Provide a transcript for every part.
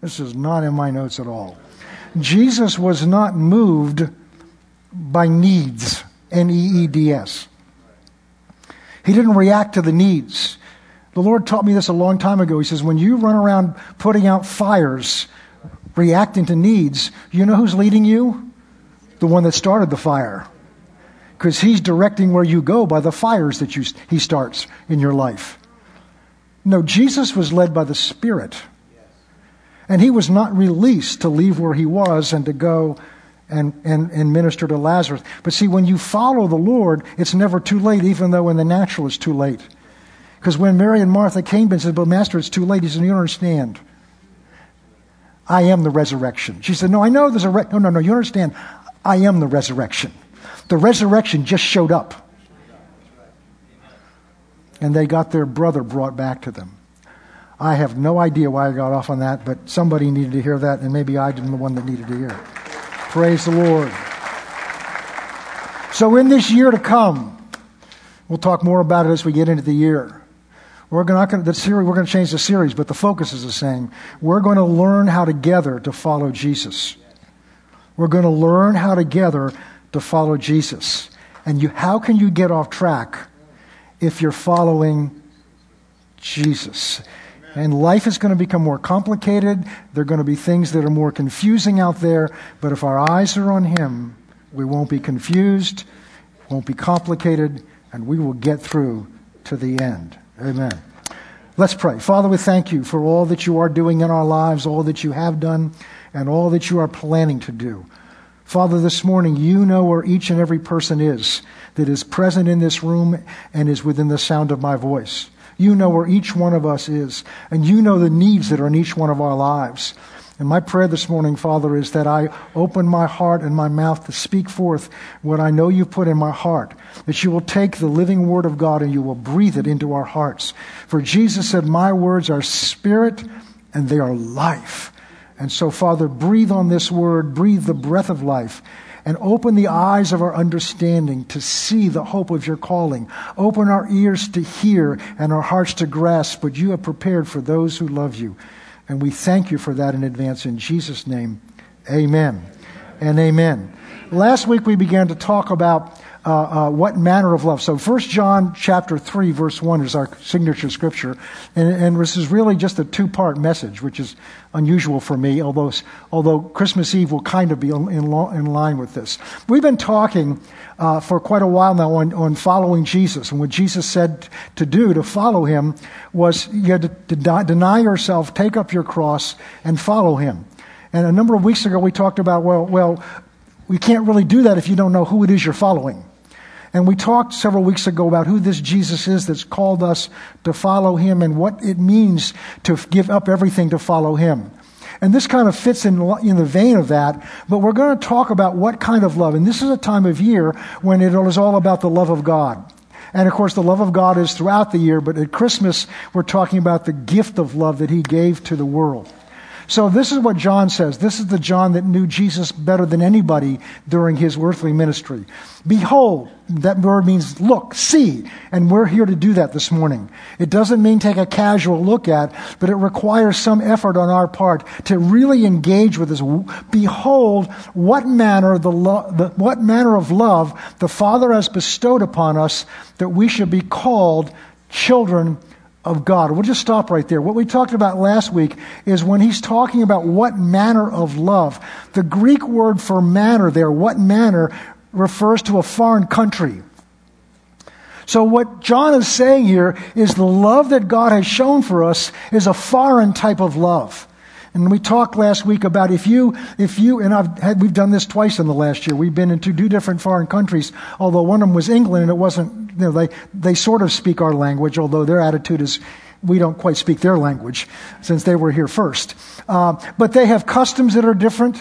This is not in my notes at all. Jesus was not moved by needs, N E E D S. He didn't react to the needs. The Lord taught me this a long time ago. He says, when you run around putting out fires, reacting to needs, you know who's leading you? The one that started the fire. Because he's directing where you go by the fires that you, he starts in your life. No, Jesus was led by the Spirit. And he was not released to leave where he was and to go and, and, and minister to Lazarus. But see, when you follow the Lord, it's never too late, even though in the natural it's too late. Because when Mary and Martha came and said, But Master, it's too late, he said, You don't understand. I am the resurrection. She said, No, I know there's a. Re- no, no, no, you understand. I am the resurrection. The resurrection just showed up. And they got their brother brought back to them. I have no idea why I got off on that, but somebody needed to hear that, and maybe I didn't the one that needed to hear it. Praise the Lord. So, in this year to come, we'll talk more about it as we get into the year. We're not going to, the series, we're going to change the series, but the focus is the same. We're going to learn how together to follow Jesus. We're going to learn how together to follow Jesus. And you, how can you get off track if you're following Jesus? And life is going to become more complicated. There are going to be things that are more confusing out there. But if our eyes are on Him, we won't be confused, won't be complicated, and we will get through to the end. Amen. Let's pray. Father, we thank you for all that you are doing in our lives, all that you have done, and all that you are planning to do. Father, this morning, you know where each and every person is that is present in this room and is within the sound of my voice. You know where each one of us is, and you know the needs that are in each one of our lives. And my prayer this morning, Father, is that I open my heart and my mouth to speak forth what I know you've put in my heart. That you will take the living word of God and you will breathe it into our hearts. For Jesus said, My words are spirit and they are life. And so, Father, breathe on this word, breathe the breath of life, and open the eyes of our understanding to see the hope of your calling. Open our ears to hear and our hearts to grasp what you have prepared for those who love you. And we thank you for that in advance. In Jesus' name, amen and amen. Last week we began to talk about uh, uh, what manner of love. So First John chapter 3 verse 1 is our signature scripture. And, and this is really just a two-part message, which is unusual for me, although, although Christmas Eve will kind of be in, in, in line with this. We've been talking uh, for quite a while now on, on following Jesus. And what Jesus said to do to follow him was you had to, to deny yourself, take up your cross, and follow him. And a number of weeks ago, we talked about, well, well, we can't really do that if you don't know who it is you're following. And we talked several weeks ago about who this Jesus is that's called us to follow him and what it means to give up everything to follow him. And this kind of fits in, in the vein of that, but we're going to talk about what kind of love. And this is a time of year when it is all about the love of God. And of course, the love of God is throughout the year, but at Christmas, we're talking about the gift of love that He gave to the world. So this is what John says. This is the John that knew Jesus better than anybody during his earthly ministry. Behold, that word means look, see, and we're here to do that this morning. It doesn't mean take a casual look at, but it requires some effort on our part to really engage with this. Behold, what manner the, lo- the what manner of love the Father has bestowed upon us that we should be called children of God. We'll just stop right there. What we talked about last week is when he's talking about what manner of love. The Greek word for manner there, what manner, refers to a foreign country. So what John is saying here is the love that God has shown for us is a foreign type of love. And we talked last week about if you, if you, and I've had, we've done this twice in the last year. We've been into two different foreign countries, although one of them was England and it wasn't, you know, they, they sort of speak our language, although their attitude is we don't quite speak their language since they were here first. Uh, but they have customs that are different.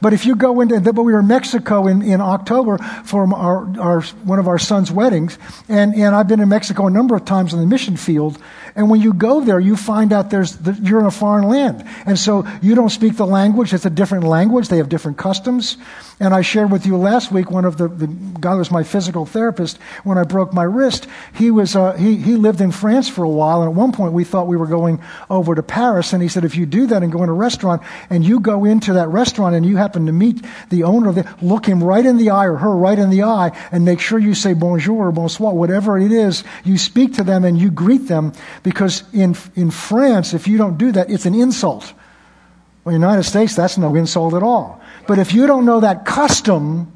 But if you go into, but we were in Mexico in, in October for our, our, one of our son's weddings, and, and I've been in Mexico a number of times in the mission field, and when you go there, you find out there's the, you're in a foreign land. And so you don't speak the language. It's a different language. They have different customs. And I shared with you last week, one of the, the guy was my physical therapist, when I broke my wrist, he was, uh, he, he lived in France for a while. And at one point we thought we were going over to Paris. And he said, if you do that and go in a restaurant and you go into that restaurant and you happen to meet the owner of it, look him right in the eye or her right in the eye and make sure you say bonjour or bonsoir, whatever it is. You speak to them and you greet them because in, in France, if you don't do that, it's an insult. Well, in the United States, that's no insult at all. But if you don't know that custom,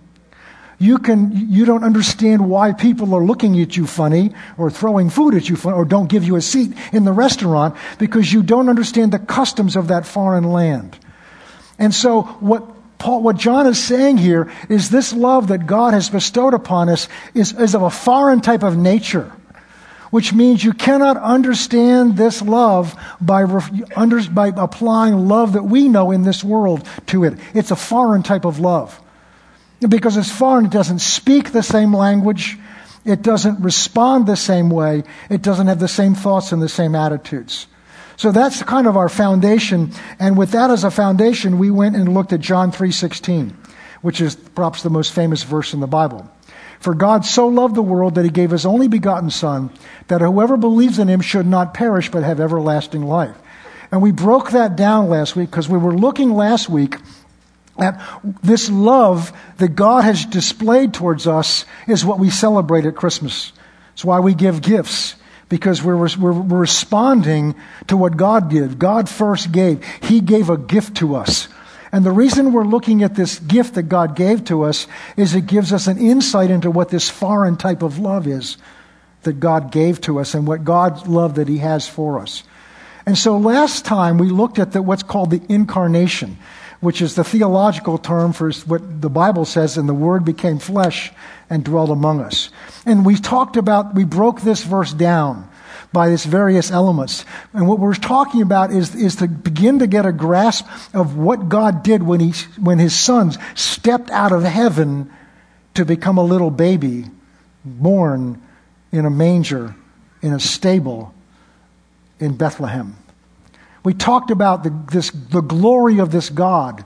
you can you don't understand why people are looking at you funny or throwing food at you funny or don't give you a seat in the restaurant because you don't understand the customs of that foreign land. And so what Paul, what John is saying here is this love that God has bestowed upon us is, is of a foreign type of nature which means you cannot understand this love by, under, by applying love that we know in this world to it. It's a foreign type of love. Because it's foreign, it doesn't speak the same language, it doesn't respond the same way, it doesn't have the same thoughts and the same attitudes. So that's kind of our foundation. And with that as a foundation, we went and looked at John 3.16, which is perhaps the most famous verse in the Bible. For God so loved the world that he gave his only begotten Son, that whoever believes in him should not perish but have everlasting life. And we broke that down last week because we were looking last week at this love that God has displayed towards us is what we celebrate at Christmas. It's why we give gifts because we're, we're, we're responding to what God did. God first gave. He gave a gift to us. And the reason we're looking at this gift that God gave to us is it gives us an insight into what this foreign type of love is that God gave to us and what God's love that He has for us. And so last time we looked at the, what's called the incarnation, which is the theological term for what the Bible says, and the Word became flesh and dwelt among us. And we talked about, we broke this verse down by its various elements. And what we're talking about is, is to begin to get a grasp of what God did when, he, when his sons stepped out of heaven to become a little baby born in a manger, in a stable in Bethlehem. We talked about the, this, the glory of this God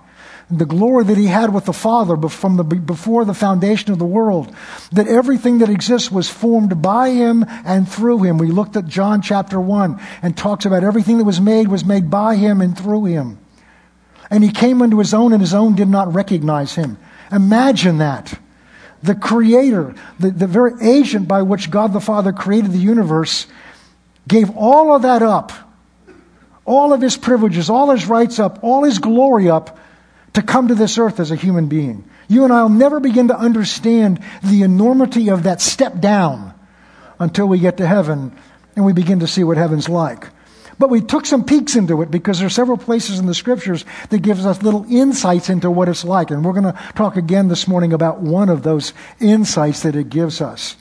the glory that he had with the Father from the, before the foundation of the world, that everything that exists was formed by him and through him. We looked at John chapter 1 and talks about everything that was made was made by him and through him. And he came unto his own, and his own did not recognize him. Imagine that. The creator, the, the very agent by which God the Father created the universe, gave all of that up, all of his privileges, all his rights up, all his glory up to come to this earth as a human being. You and I will never begin to understand the enormity of that step down until we get to heaven and we begin to see what heaven's like. But we took some peeks into it because there are several places in the scriptures that gives us little insights into what it's like. And we're going to talk again this morning about one of those insights that it gives us.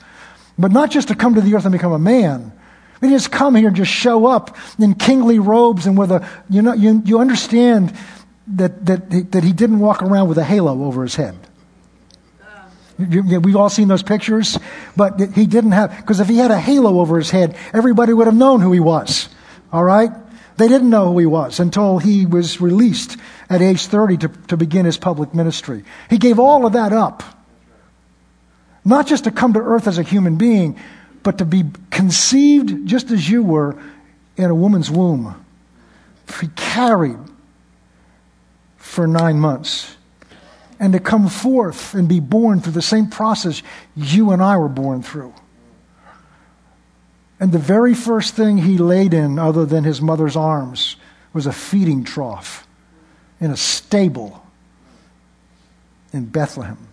But not just to come to the earth and become a man. We just come here and just show up in kingly robes and with a, you know, you, you understand that, that, that he didn't walk around with a halo over his head. We've all seen those pictures, but he didn't have, because if he had a halo over his head, everybody would have known who he was. All right? They didn't know who he was until he was released at age 30 to, to begin his public ministry. He gave all of that up. Not just to come to earth as a human being, but to be conceived just as you were in a woman's womb. He carried for nine months and to come forth and be born through the same process you and I were born through. And the very first thing he laid in, other than his mother's arms, was a feeding trough in a stable in Bethlehem.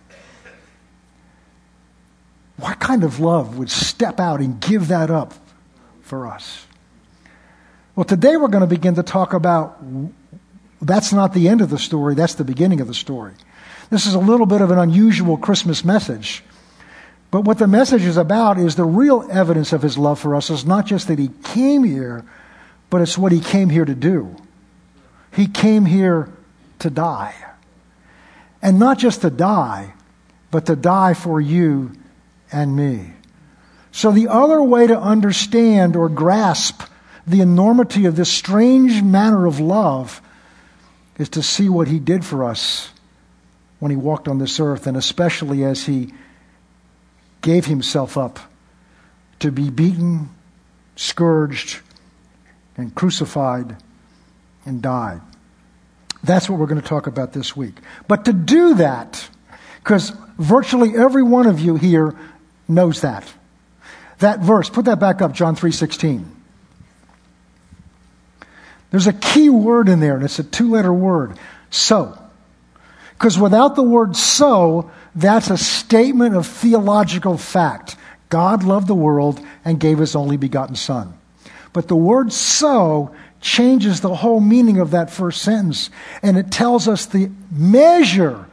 What kind of love would step out and give that up for us? Well, today we're going to begin to talk about that's not the end of the story, that's the beginning of the story. This is a little bit of an unusual Christmas message. But what the message is about is the real evidence of his love for us is not just that he came here, but it's what he came here to do. He came here to die. And not just to die, but to die for you and me. So, the other way to understand or grasp the enormity of this strange manner of love is to see what he did for us when he walked on this earth, and especially as he gave himself up to be beaten, scourged, and crucified and died. That's what we're going to talk about this week. But to do that, because virtually every one of you here knows that. That verse, put that back up, John 3:16. There's a key word in there, and it's a two-letter word, so. Because without the word so, that's a statement of theological fact. God loved the world and gave his only begotten Son. But the word so changes the whole meaning of that first sentence. And it tells us the measure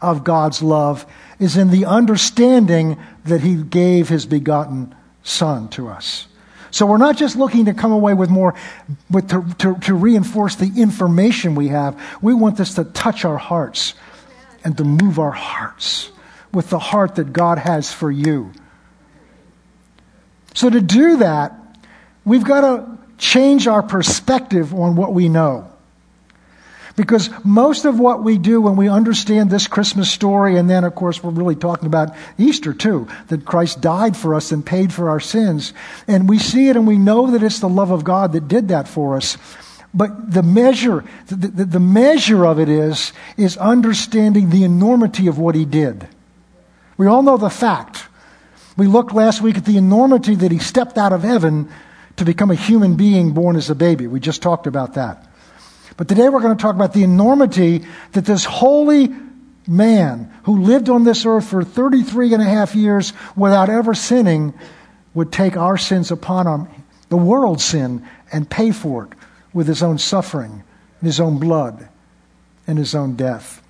of God's love is in the understanding that he gave his begotten Son to us. So we're not just looking to come away with more, but to, to, to reinforce the information we have. We want this to touch our hearts and to move our hearts with the heart that God has for you. So to do that, we've got to change our perspective on what we know. Because most of what we do when we understand this Christmas story, and then, of course, we're really talking about Easter too, that Christ died for us and paid for our sins. And we see it and we know that it's the love of God that did that for us. But the measure, the, the, the measure of it is, is understanding the enormity of what he did. We all know the fact. We looked last week at the enormity that he stepped out of heaven to become a human being born as a baby. We just talked about that. But today we're going to talk about the enormity that this holy man who lived on this earth for 33 and a half years without ever sinning would take our sins upon him, the world's sin, and pay for it with his own suffering, his own blood, and his own death.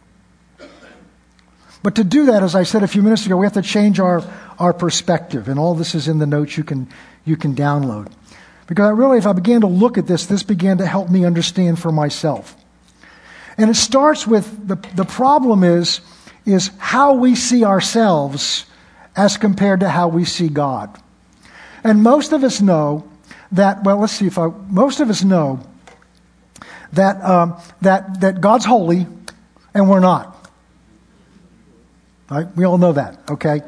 But to do that, as I said a few minutes ago, we have to change our, our perspective. And all this is in the notes you can, you can download. Because I really, if I began to look at this, this began to help me understand for myself. And it starts with the, the problem is, is how we see ourselves as compared to how we see God. And most of us know that, well, let's see if I, most of us know that, um, that, that God's holy and we're not. Right? We all know that, okay?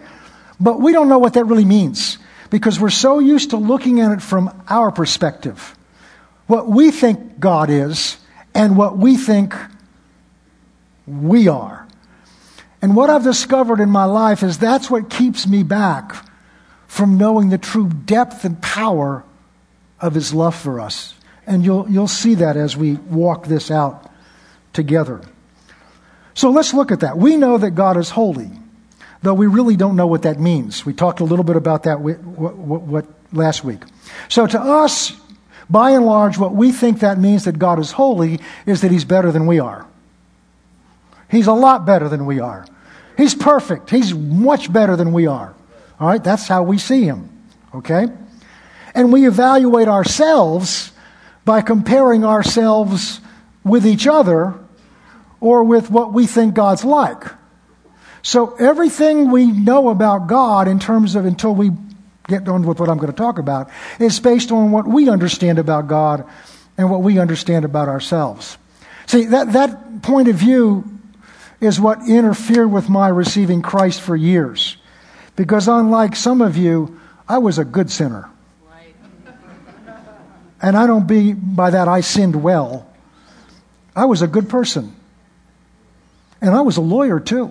But we don't know what that really means because we're so used to looking at it from our perspective. What we think God is and what we think we are. And what I've discovered in my life is that's what keeps me back from knowing the true depth and power of his love for us. And you'll, you'll see that as we walk this out together. So let's look at that. We know that God is holy, though we really don't know what that means. We talked a little bit about that last week. So to us, by and large, what we think that means that God is holy is that he's better than we are. He's a lot better than we are. He's perfect. He's much better than we are. All right, that's how we see him. Okay? And we evaluate ourselves by comparing ourselves with each other or with what we think God's like. So everything we know about God in terms of until we get on with what I'm going to talk about is based on what we understand about God and what we understand about ourselves. See, that, that point of view is what interfered with my receiving Christ for years. Because unlike some of you, I was a good sinner. And I don't be by that I sinned well. I was a good person. And I was a lawyer too.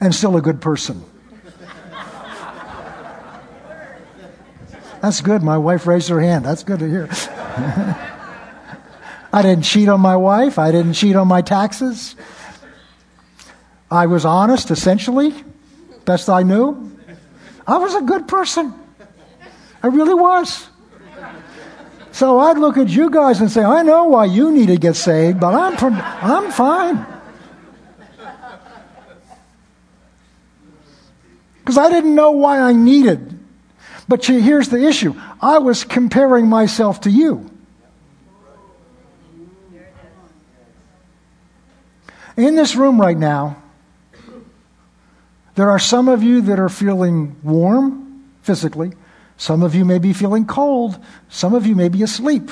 And still a good person. That's good. My wife raised her hand. That's good to hear. I didn't cheat on my wife. I didn't cheat on my taxes. I was honest, essentially, best I knew. I was a good person. I really was. So I'd look at you guys and say, I know why you need to get saved, but I'm, I'm fine. Because I didn't know why I needed. But here's the issue I was comparing myself to you. In this room right now, there are some of you that are feeling warm physically. Some of you may be feeling cold. Some of you may be asleep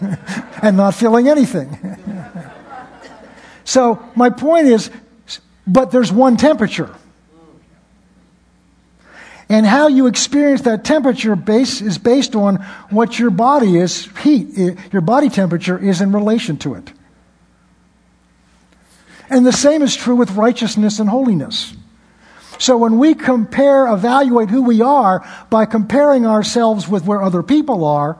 and not feeling anything. so, my point is, but there's one temperature. And how you experience that temperature base is based on what your body is, heat, your body temperature is in relation to it. And the same is true with righteousness and holiness. So when we compare, evaluate who we are by comparing ourselves with where other people are,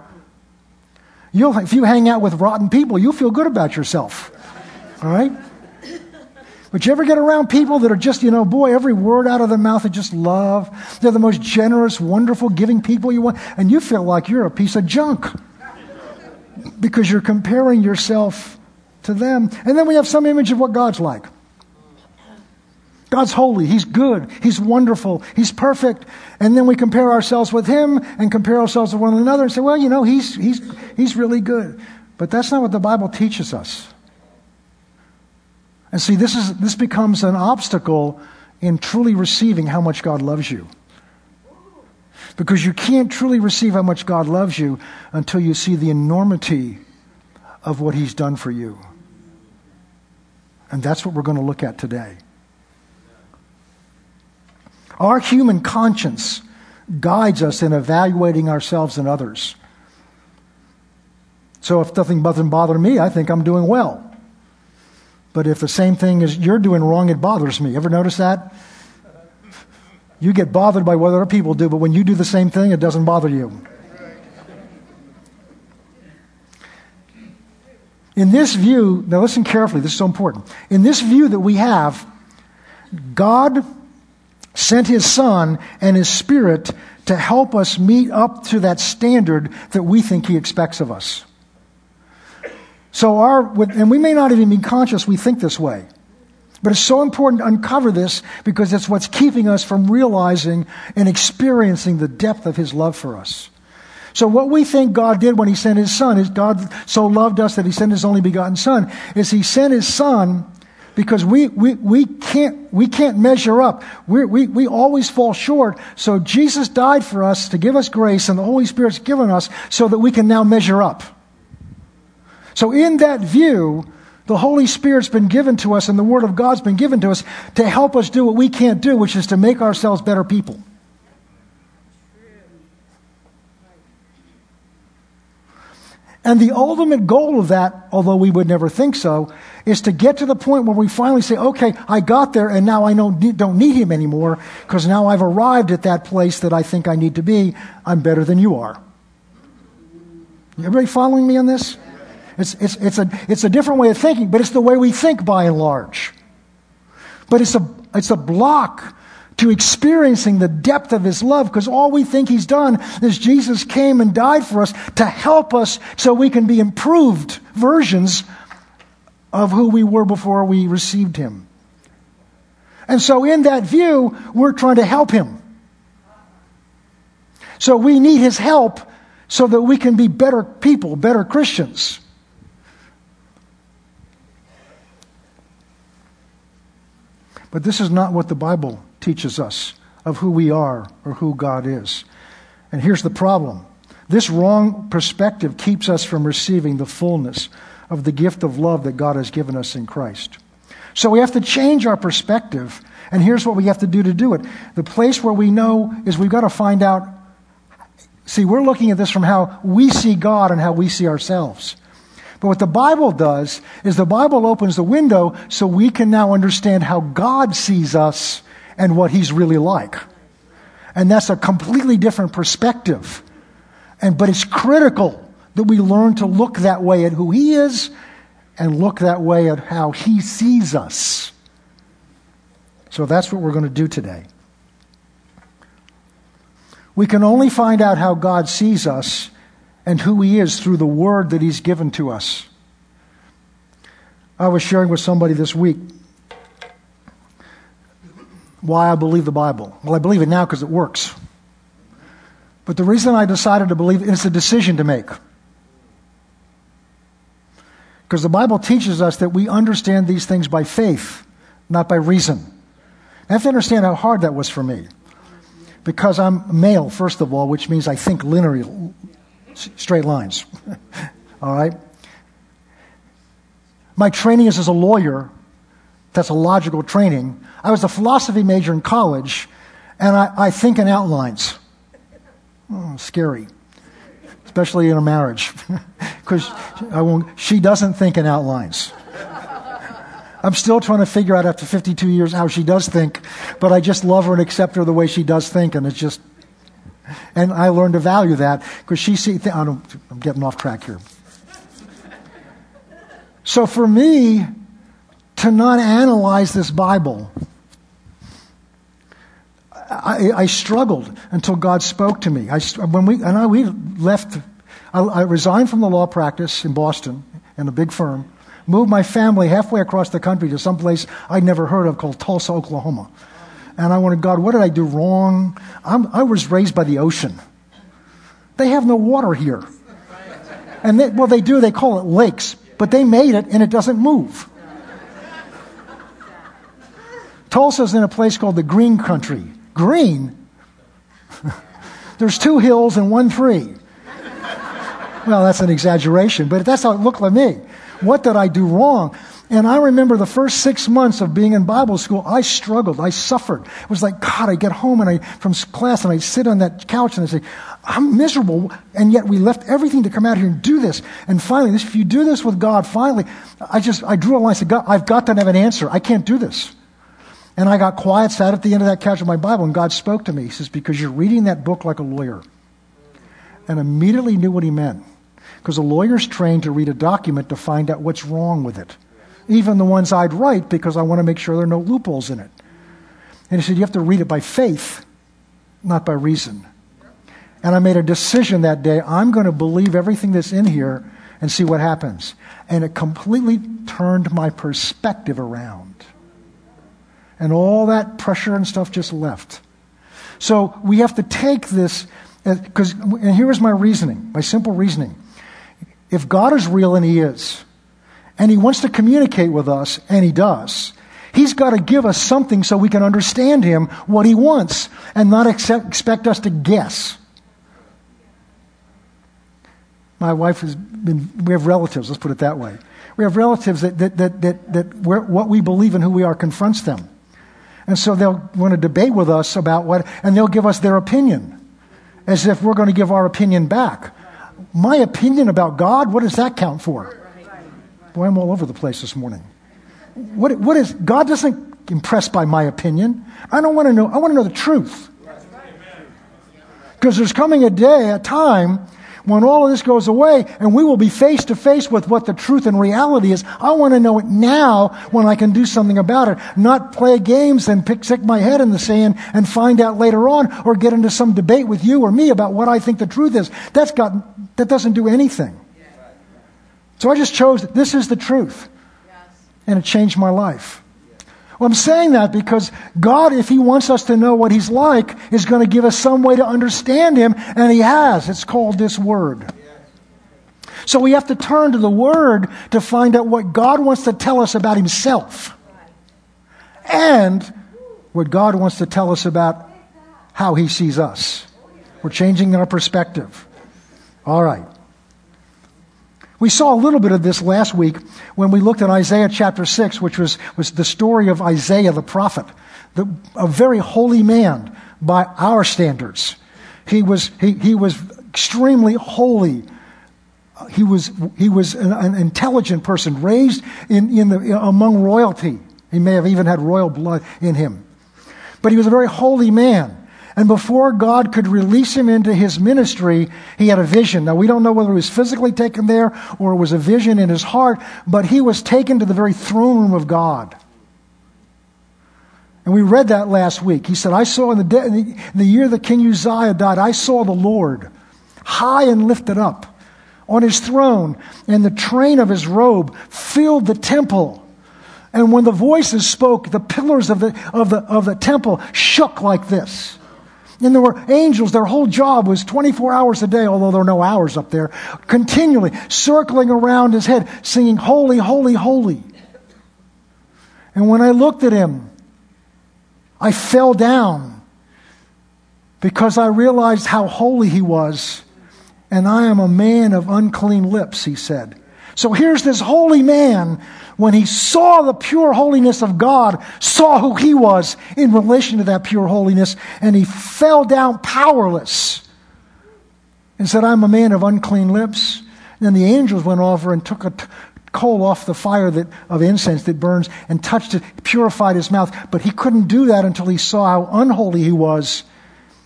if you hang out with rotten people, you'll feel good about yourself. All right? But you ever get around people that are just, you know, boy, every word out of their mouth is just love. They're the most generous, wonderful, giving people you want, and you feel like you're a piece of junk because you're comparing yourself to them. And then we have some image of what God's like. God's holy. He's good. He's wonderful. He's perfect. And then we compare ourselves with Him and compare ourselves with one another and say, well, you know, He's, he's, he's really good. But that's not what the Bible teaches us. And see, this, is, this becomes an obstacle in truly receiving how much God loves you. Because you can't truly receive how much God loves you until you see the enormity of what He's done for you. And that's what we're going to look at today. Our human conscience guides us in evaluating ourselves and others. So if nothing doesn't bother me, I think I'm doing well. But if the same thing is you're doing wrong, it bothers me. Ever notice that? You get bothered by what other people do, but when you do the same thing, it doesn't bother you. In this view, now listen carefully, this is so important. In this view that we have, God sent his Son and his Spirit to help us meet up to that standard that we think he expects of us. So our, and we may not even be conscious we think this way. But it's so important to uncover this because it's what's keeping us from realizing and experiencing the depth of his love for us. So what we think God did when he sent his son is God so loved us that he sent his only begotten son is he sent his son because we, we, we, can't, we can't measure up. we we, we always fall short. So Jesus died for us to give us grace, and the Holy Spirit's given us so that we can now measure up. So, in that view, the Holy Spirit's been given to us, and the Word of God's been given to us to help us do what we can't do, which is to make ourselves better people. And the ultimate goal of that, although we would never think so, is to get to the point where we finally say, okay, I got there and now I don't need, don't need him anymore because now I've arrived at that place that I think I need to be. I'm better than you are. Everybody following me on this? It's, it's, it's, a, it's a different way of thinking, but it's the way we think by and large. But it's a, it's a block to experiencing the depth of his love because all we think he's done is Jesus came and died for us to help us so we can be improved versions of who we were before we received him. And so, in that view, we're trying to help him. So, we need his help so that we can be better people, better Christians. But this is not what the Bible teaches us of who we are or who God is. And here's the problem this wrong perspective keeps us from receiving the fullness of the gift of love that God has given us in Christ. So we have to change our perspective, and here's what we have to do to do it. The place where we know is we've got to find out. See, we're looking at this from how we see God and how we see ourselves. But what the Bible does is the Bible opens the window so we can now understand how God sees us and what he's really like. And that's a completely different perspective. And, but it's critical that we learn to look that way at who he is and look that way at how he sees us. So that's what we're going to do today. We can only find out how God sees us and who he is through the word that he's given to us. I was sharing with somebody this week why I believe the Bible. Well, I believe it now because it works. But the reason I decided to believe it is a decision to make. Because the Bible teaches us that we understand these things by faith, not by reason. I have to understand how hard that was for me. Because I'm male, first of all, which means I think linearly, straight lines. all right? My training is as a lawyer. That's a logical training. I was a philosophy major in college, and I, I think in outlines. Oh, scary especially in a marriage, because she doesn't think in outlines. I'm still trying to figure out after 52 years how she does think, but I just love her and accept her the way she does think, and it's just, and I learned to value that because she see. Th- I'm getting off track here. So for me to not analyze this Bible, I, I, struggled until God spoke to me. I, when we, and I, we left, I, I resigned from the law practice in Boston in a big firm, moved my family halfway across the country to some place I'd never heard of called Tulsa, Oklahoma. And I wanted, God, what did I do wrong? I'm, i was raised by the ocean. They have no water here. And they, well, they do, they call it lakes, but they made it and it doesn't move. Tulsa's in a place called the Green Country green. There's two hills and one tree. Well, that's an exaggeration, but that's how it looked like me. What did I do wrong? And I remember the first six months of being in Bible school, I struggled. I suffered. It was like, God, I get home and I, from class and I sit on that couch and I say, I'm miserable. And yet we left everything to come out here and do this. And finally, if you do this with God, finally, I just, I drew a line and said, God, I've got to have an answer. I can't do this. And I got quiet, sat at the end of that couch of my Bible, and God spoke to me. He says, Because you're reading that book like a lawyer. And immediately knew what he meant. Because a lawyer's trained to read a document to find out what's wrong with it. Even the ones I'd write because I want to make sure there are no loopholes in it. And he said, You have to read it by faith, not by reason. And I made a decision that day I'm going to believe everything that's in here and see what happens. And it completely turned my perspective around and all that pressure and stuff just left. So we have to take this, uh, because, and here is my reasoning, my simple reasoning. If God is real, and He is, and He wants to communicate with us, and He does, He's got to give us something so we can understand Him, what He wants, and not accept, expect us to guess. My wife has been, we have relatives, let's put it that way. We have relatives that, that, that, that, that what we believe and who we are confronts them. And so they'll want to debate with us about what, and they'll give us their opinion as if we're going to give our opinion back. My opinion about God, what does that count for? Boy, I'm all over the place this morning. What, what is, God doesn't impress by my opinion. I don't want to know, I want to know the truth. Because there's coming a day, a time, when all of this goes away and we will be face to face with what the truth and reality is, I want to know it now when I can do something about it. Not play games and pick, stick my head in the sand and find out later on or get into some debate with you or me about what I think the truth is. That's got, that doesn't do anything. So I just chose, this is the truth. And it changed my life. Well, I'm saying that because God, if He wants us to know what He's like, is going to give us some way to understand Him, and He has. It's called this Word. So we have to turn to the Word to find out what God wants to tell us about Himself. And what God wants to tell us about how He sees us. We're changing our perspective. All right. We saw a little bit of this last week when we looked at Isaiah chapter 6, which was, was the story of Isaiah the prophet, the, a very holy man by our standards. He was, he, he was extremely holy. He was, he was an, an intelligent person, raised in, in the, among royalty. He may have even had royal blood in him. But he was a very holy man. And before God could release him into his ministry, he had a vision. Now, we don't know whether he was physically taken there or it was a vision in his heart, but he was taken to the very throne room of God. And we read that last week. He said, I saw in the, de- in the year that King Uzziah died, I saw the Lord high and lifted up on his throne, and the train of his robe filled the temple. And when the voices spoke, the pillars of the, of the, of the temple shook like this. And there were angels, their whole job was 24 hours a day, although there are no hours up there, continually circling around his head, singing, Holy, Holy, Holy. And when I looked at him, I fell down because I realized how holy he was. And I am a man of unclean lips, he said. So here's this holy man, when he saw the pure holiness of God, saw who he was in relation to that pure holiness, and he fell down powerless and said, I'm a man of unclean lips. And then the angels went over and took a t- coal off the fire that, of incense that burns and touched it, purified his mouth. But he couldn't do that until he saw how unholy he was.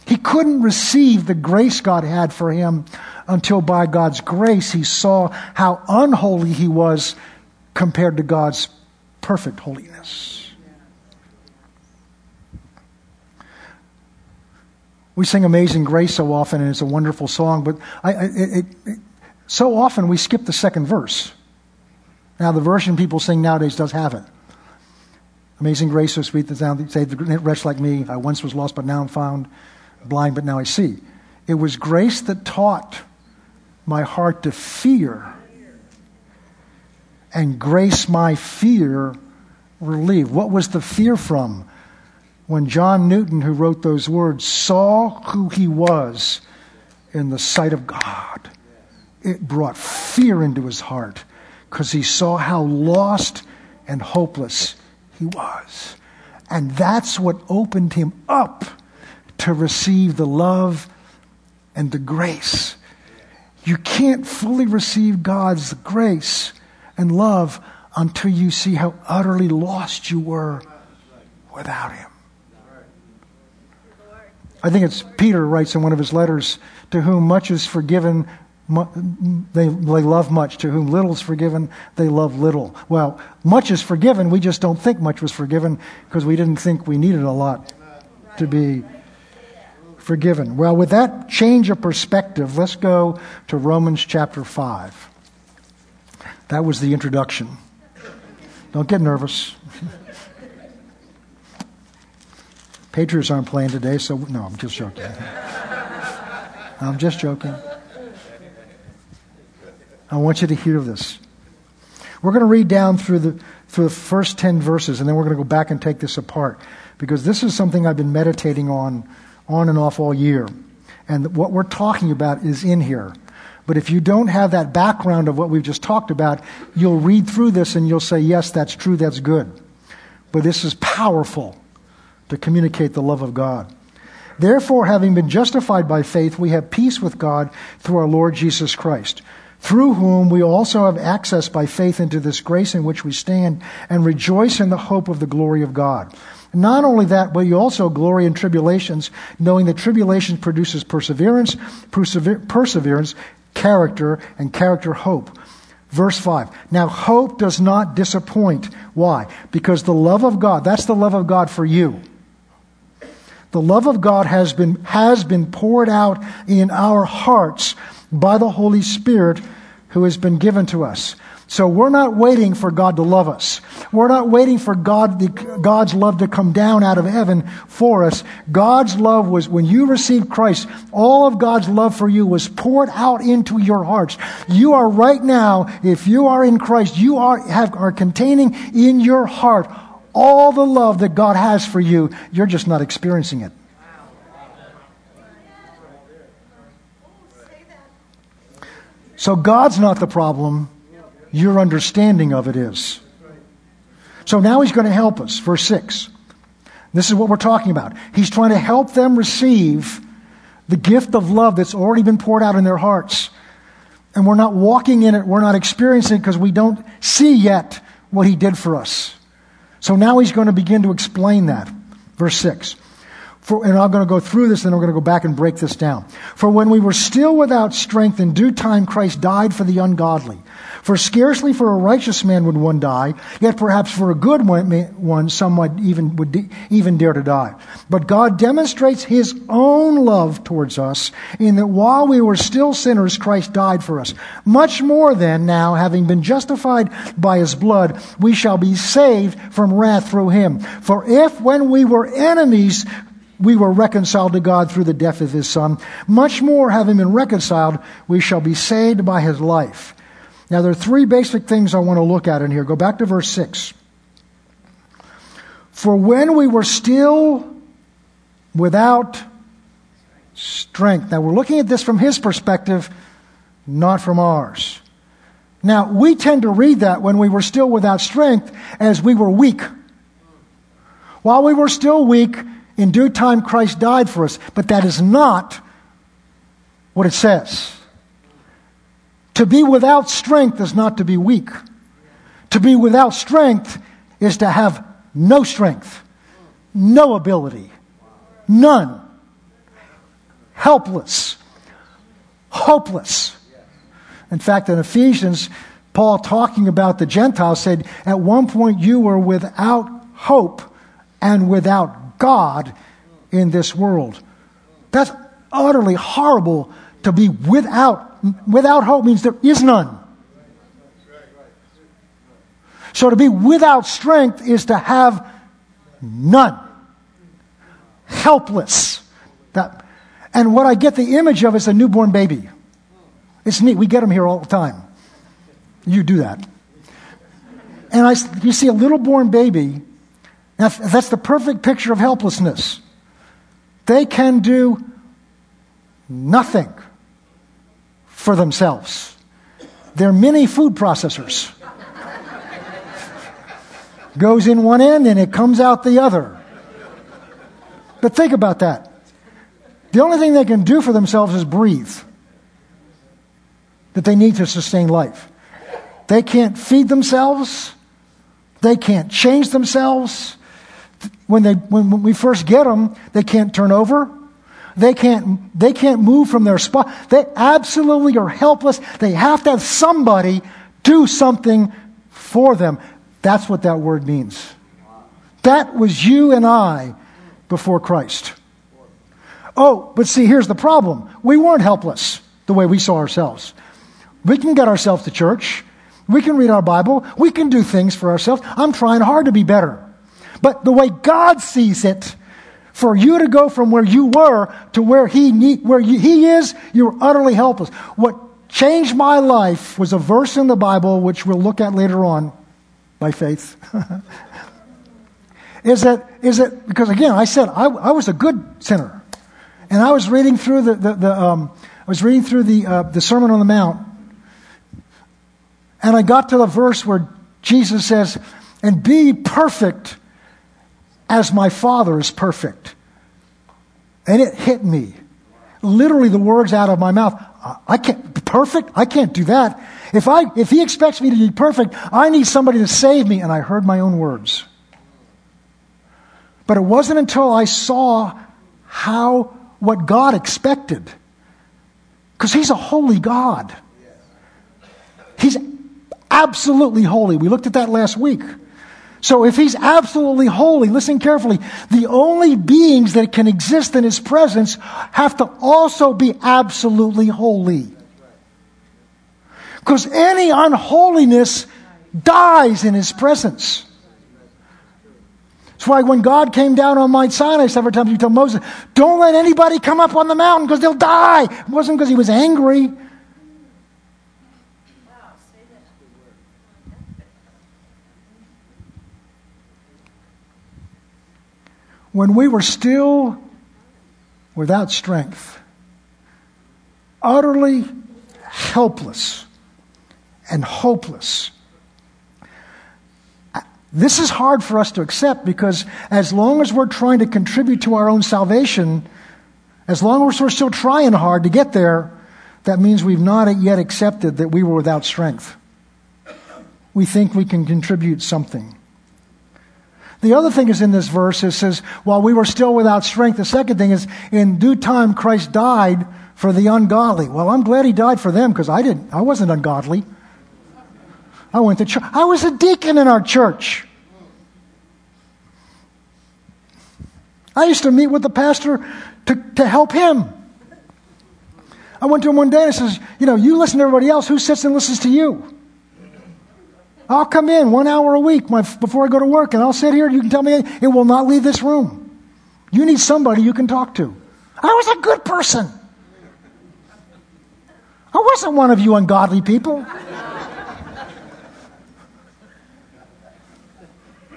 He couldn't receive the grace God had for him until by God's grace he saw how unholy he was compared to God's perfect holiness. We sing Amazing Grace so often, and it's a wonderful song, but I, it, it, so often we skip the second verse. Now, the version people sing nowadays does have it. Amazing grace, so sweet the sound that saved the wretch like me. I once was lost, but now I'm found. Blind, but now I see. It was grace that taught my heart to fear, and grace my fear relieved. What was the fear from? When John Newton, who wrote those words, saw who he was in the sight of God, it brought fear into his heart because he saw how lost and hopeless he was. And that's what opened him up to receive the love and the grace you can't fully receive God's grace and love until you see how utterly lost you were without Him. I think it's Peter writes in one of his letters, to whom much is forgiven, they, they love much. To whom little is forgiven, they love little. Well, much is forgiven. We just don't think much was forgiven because we didn't think we needed a lot to be forgiven. Well, with that change of perspective, let's go to Romans chapter 5. That was the introduction. Don't get nervous. Patriots aren't playing today, so no, I'm just joking. I'm just joking. I want you to hear this. We're going to read down through the, through the first 10 verses, and then we're going to go back and take this apart because this is something I've been meditating on on and off all year. And what we're talking about is in here. But if you don't have that background of what we've just talked about, you'll read through this and you'll say, yes, that's true, that's good. But this is powerful to communicate the love of God. Therefore, having been justified by faith, we have peace with God through our Lord Jesus Christ, through whom we also have access by faith into this grace in which we stand and rejoice in the hope of the glory of God. Not only that, but you also glory in tribulations, knowing that tribulation produces perseverance, persever- perseverance, character, and character hope. Verse 5. Now hope does not disappoint. Why? Because the love of God, that's the love of God for you. The love of God has been, has been poured out in our hearts by the Holy Spirit who has been given to us. So we're not waiting for God to love us. We're not waiting for God, God's love to come down out of heaven for us. God's love was, when you received Christ, all of God's love for you was poured out into your hearts. You are right now, if you are in Christ, you are, have, are containing in your heart all the love that God has for you. You're just not experiencing it. So God's not the problem your understanding of it is. So now he's going to help us. Verse 6. This is what we're talking about. He's trying to help them receive the gift of love that's already been poured out in their hearts. And we're not walking in it, we're not experiencing it because we don't see yet what he did for us. So now he's going to begin to explain that. Verse 6. For, and I'm going to go through this, and I'm going to go back and break this down. For when we were still without strength, in due time Christ died for the ungodly. For scarcely for a righteous man would one die, yet perhaps for a good one, some might even, would even dare to die. But God demonstrates his own love towards us in that while we were still sinners, Christ died for us. Much more then, now, having been justified by his blood, we shall be saved from wrath through him. For if when we were enemies, we were reconciled to God through the death of his son, much more, having been reconciled, we shall be saved by his life. Now, there are three basic things I want to look at in here. Go back to verse 6. For when we were still without strength. Now, we're looking at this from his perspective, not from ours. Now, we tend to read that when we were still without strength as we were weak. While we were still weak, in due time Christ died for us. But that is not what it says. To be without strength is not to be weak. To be without strength is to have no strength, no ability, none, helpless, hopeless. In fact, in Ephesians, Paul talking about the Gentiles said, At one point you were without hope and without God in this world. That's utterly horrible to be without. Without hope means there is none. So to be without strength is to have none. Helpless. That, and what I get the image of is a newborn baby. It's neat. We get them here all the time. You do that. And I, you see a little born baby, that's the perfect picture of helplessness. They can do nothing for themselves. They're mini food processors goes in one end and it comes out the other. But think about that. The only thing they can do for themselves is breathe, that they need to sustain life. They can't feed themselves, they can't change themselves. When, they, when we first get them, they can't turn over. They can't, they can't move from their spot. They absolutely are helpless. They have to have somebody do something for them. That's what that word means. That was you and I before Christ. Oh, but see, here's the problem. We weren't helpless the way we saw ourselves. We can get ourselves to church. We can read our Bible. We can do things for ourselves. I'm trying hard to be better. But the way God sees it, for you to go from where you were to where He, need, where he is, you're utterly helpless. What changed my life was a verse in the Bible, which we'll look at later on by faith. is that, is that, because again, I said I, I was a good sinner. And I was reading through the, the, the um, I was reading through the, uh, the Sermon on the Mount. And I got to the verse where Jesus says, and be perfect as my Father is perfect. And it hit me. Literally the words out of my mouth. I can't, perfect? I can't do that. If, I, if he expects me to be perfect, I need somebody to save me. And I heard my own words. But it wasn't until I saw how, what God expected. Because he's a holy God. He's absolutely holy. We looked at that last week. So if he's absolutely holy, listen carefully, the only beings that can exist in his presence have to also be absolutely holy. Because any unholiness dies in his presence. That's why when God came down on Mount Sinai several times, he told Moses, don't let anybody come up on the mountain because they'll die. It wasn't because he was angry. When we were still without strength, utterly helpless, and hopeless. This is hard for us to accept because as long as we're trying to contribute to our own salvation, as long as we're still trying hard to get there, that means we've not yet accepted that we were without strength. We think we can contribute something. The other thing is in this verse, it says, while we were still without strength, the second thing is, in due time Christ died for the ungodly. Well, I'm glad he died for them because I didn't, I wasn't ungodly. I went to church. I was a deacon in our church. I used to meet with the pastor to, to help him. I went to him one day and I says, You know, you listen to everybody else. Who sits and listens to you? I'll come in one hour a week before I go to work and I'll sit here. and You can tell me it will not leave this room. You need somebody you can talk to. I was a good person. I wasn't one of you ungodly people.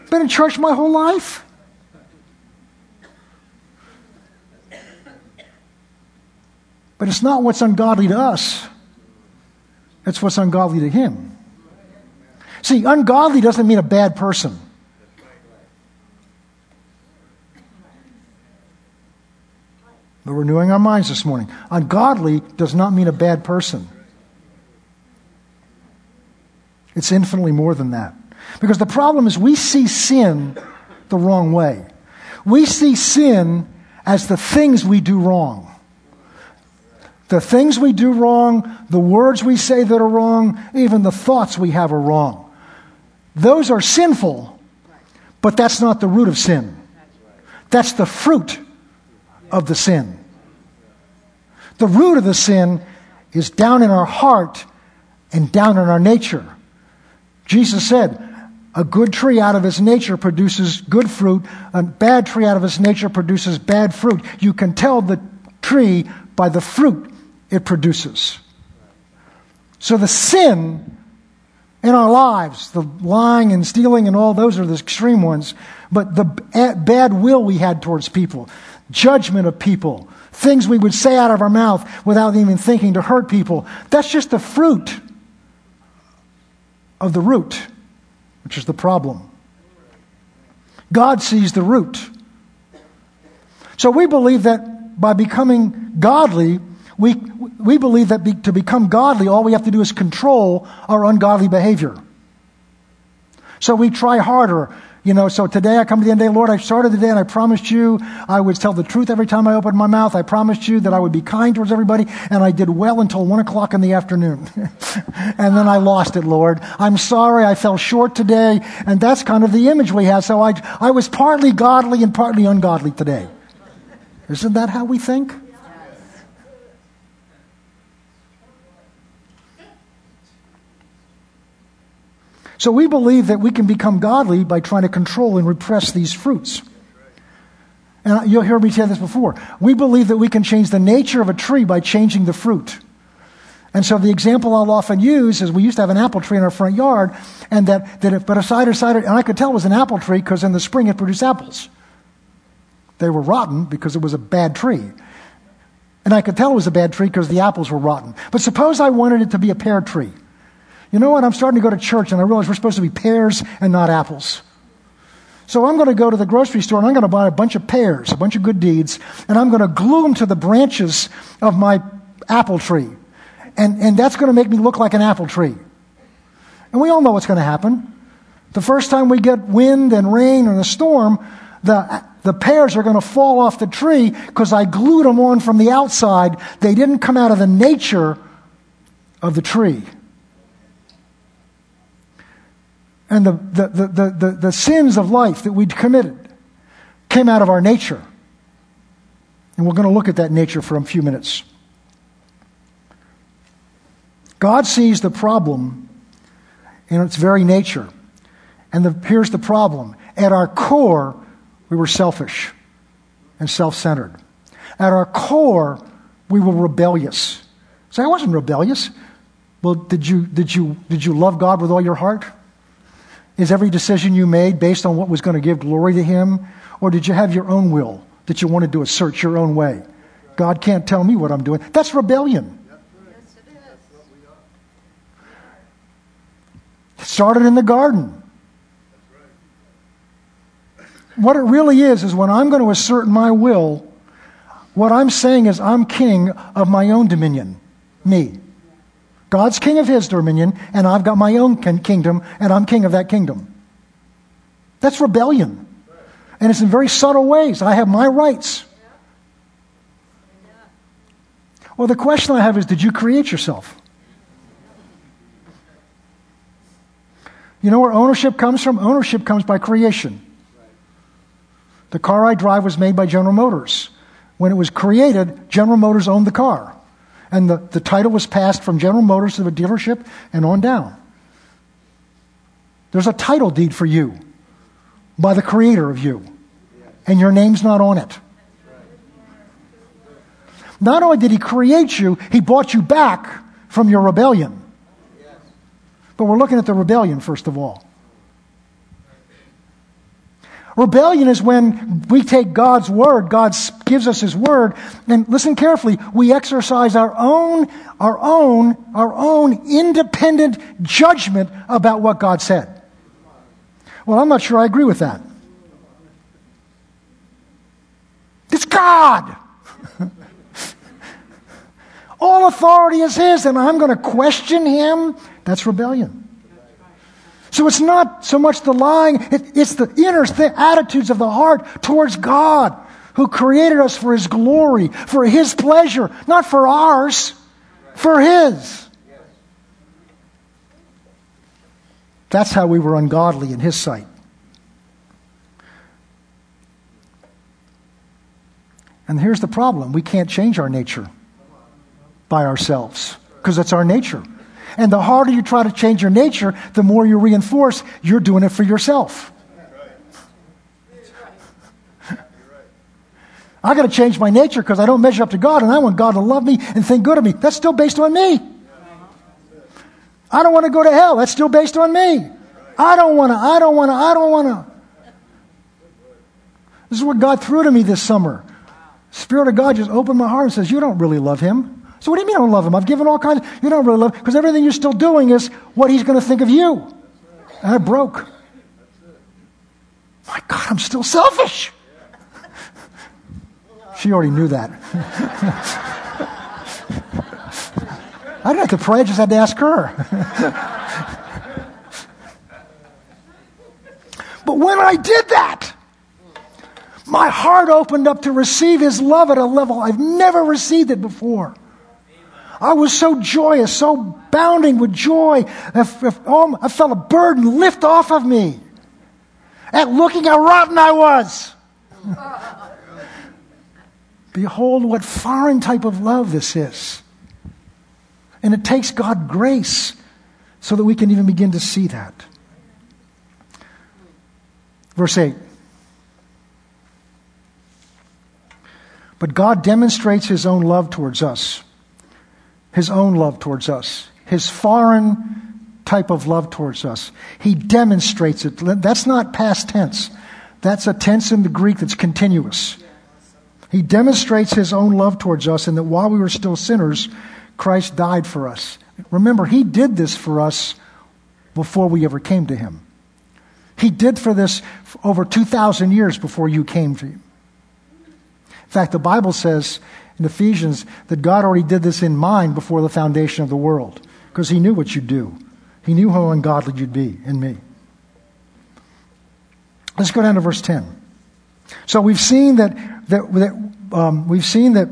Been in church my whole life. But it's not what's ungodly to us, it's what's ungodly to him. See, ungodly doesn't mean a bad person. We're renewing our minds this morning. Ungodly does not mean a bad person. It's infinitely more than that. Because the problem is we see sin the wrong way. We see sin as the things we do wrong. The things we do wrong, the words we say that are wrong, even the thoughts we have are wrong. Those are sinful, but that's not the root of sin. That's the fruit of the sin. The root of the sin is down in our heart and down in our nature. Jesus said, a good tree out of its nature produces good fruit. A bad tree out of its nature produces bad fruit. You can tell the tree by the fruit it produces. So the sin in our lives, the lying and stealing and all those are the extreme ones, but the eh, bad will we had towards people, judgment of people, things we would say out of our mouth without even thinking to hurt people, that's just the fruit of the root, which is the problem. God sees the root. So we believe that by becoming godly, we, we believe that be, to become godly, all we have to do is control our ungodly behavior. So we try harder. You know, so today I come to the end of the day, Lord, I started the day and I promised you I would tell the truth every time I opened my mouth. I promised you that I would be kind towards everybody, and I did well until one o'clock in the afternoon. and then I lost it, Lord. I'm sorry I fell short today, and that's kind of the image we have. So I, I was partly godly and partly ungodly today. Isn't that how we think? So we believe that we can become godly by trying to control and repress these fruits. And you'll hear me say this before. We believe that we can change the nature of a tree by changing the fruit. And so the example I'll often use is we used to have an apple tree in our front yard, and that, that if, but a cider cider, and I could tell it was an apple tree because in the spring it produced apples. They were rotten because it was a bad tree. And I could tell it was a bad tree because the apples were rotten. But suppose I wanted it to be a pear tree. You know what? I'm starting to go to church and I realize we're supposed to be pears and not apples. So I'm going to go to the grocery store and I'm going to buy a bunch of pears, a bunch of good deeds, and I'm going to glue them to the branches of my apple tree. And, and that's going to make me look like an apple tree. And we all know what's going to happen. The first time we get wind and rain and a storm, the, the pears are going to fall off the tree because I glued them on from the outside. They didn't come out of the nature of the tree. And the, the, the, the, the sins of life that we'd committed came out of our nature. And we're going to look at that nature for a few minutes. God sees the problem in its very nature. And the, here's the problem. At our core, we were selfish and self centered. At our core, we were rebellious. Say, I wasn't rebellious. Well, did you, did, you, did you love God with all your heart? Is every decision you made based on what was going to give glory to Him? Or did you have your own will that you wanted to assert your own way? God can't tell me what I'm doing. That's rebellion. It started in the garden. What it really is, is when I'm going to assert my will, what I'm saying is I'm king of my own dominion. Me. God's king of his dominion, and I've got my own kingdom, and I'm king of that kingdom. That's rebellion. And it's in very subtle ways. I have my rights. Well, the question I have is did you create yourself? You know where ownership comes from? Ownership comes by creation. The car I drive was made by General Motors. When it was created, General Motors owned the car. And the, the title was passed from General Motors to the dealership and on down. There's a title deed for you by the creator of you, and your name's not on it. Not only did he create you, he bought you back from your rebellion. But we're looking at the rebellion first of all. Rebellion is when we take God's word, God gives us his word, and listen carefully, we exercise our own, our own, our own independent judgment about what God said. Well, I'm not sure I agree with that. It's God. All authority is his, and I'm going to question him. That's rebellion. So it's not so much the lying, it, it's the inner th- attitudes of the heart towards God, who created us for His glory, for His pleasure, not for ours, for His. That's how we were ungodly in His sight. And here's the problem we can't change our nature by ourselves because it's our nature. And the harder you try to change your nature, the more you reinforce you're doing it for yourself. I got to change my nature because I don't measure up to God and I want God to love me and think good of me. That's still based on me. I don't want to go to hell. That's still based on me. I don't want to, I don't want to, I don't want to. This is what God threw to me this summer. Spirit of God just opened my heart and says, You don't really love him. So what do you mean I don't love him? I've given all kinds. You don't really love him, because everything you're still doing is what he's going to think of you. And I broke. My God, I'm still selfish. she already knew that. I didn't have to pray, I just had to ask her. but when I did that, my heart opened up to receive his love at a level I've never received it before. I was so joyous, so bounding with joy. If, oh, um, I felt a burden lift off of me at looking how rotten I was. Behold, what foreign type of love this is. And it takes God grace so that we can even begin to see that. Verse 8. But God demonstrates his own love towards us his own love towards us, his foreign type of love towards us. He demonstrates it. That's not past tense, that's a tense in the Greek that's continuous. He demonstrates his own love towards us, and that while we were still sinners, Christ died for us. Remember, he did this for us before we ever came to him. He did for this over 2,000 years before you came to him. In fact, the Bible says in Ephesians that God already did this in mind before the foundation of the world because He knew what you'd do. He knew how ungodly you'd be in me. Let's go down to verse 10. So we've seen that, that, that um, we've seen that,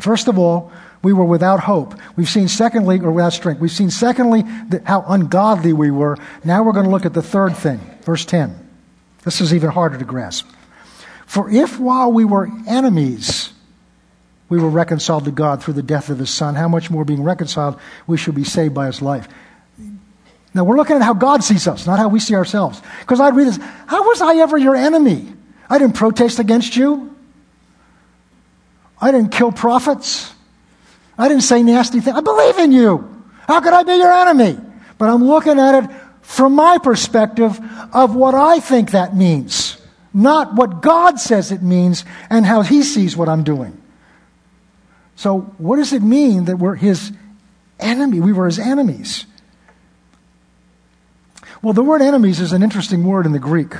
first of all, we were without hope. We've seen secondly, or without strength. We've seen secondly that how ungodly we were. Now we're going to look at the third thing, verse 10. This is even harder to grasp. For if while we were enemies, we were reconciled to God through the death of his son, how much more being reconciled we should be saved by his life. Now we're looking at how God sees us, not how we see ourselves. Because I read this, how was I ever your enemy? I didn't protest against you. I didn't kill prophets. I didn't say nasty things. I believe in you. How could I be your enemy? But I'm looking at it from my perspective of what I think that means, not what God says it means and how He sees what I'm doing. So, what does it mean that we're his enemy? We were his enemies. Well, the word enemies is an interesting word in the Greek.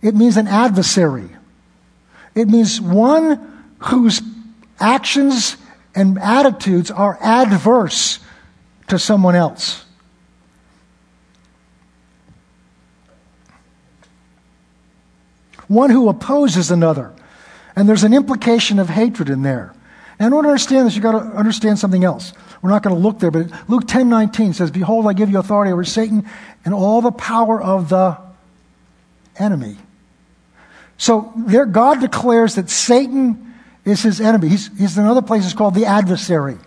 It means an adversary. It means one whose actions and attitudes are adverse to someone else. One who opposes another. And there's an implication of hatred in there. And in order to understand this, you've got to understand something else. We're not going to look there, but Luke 10 19 says, Behold, I give you authority over Satan and all the power of the enemy. So there, God declares that Satan is his enemy. He's, he's in other places called the adversary.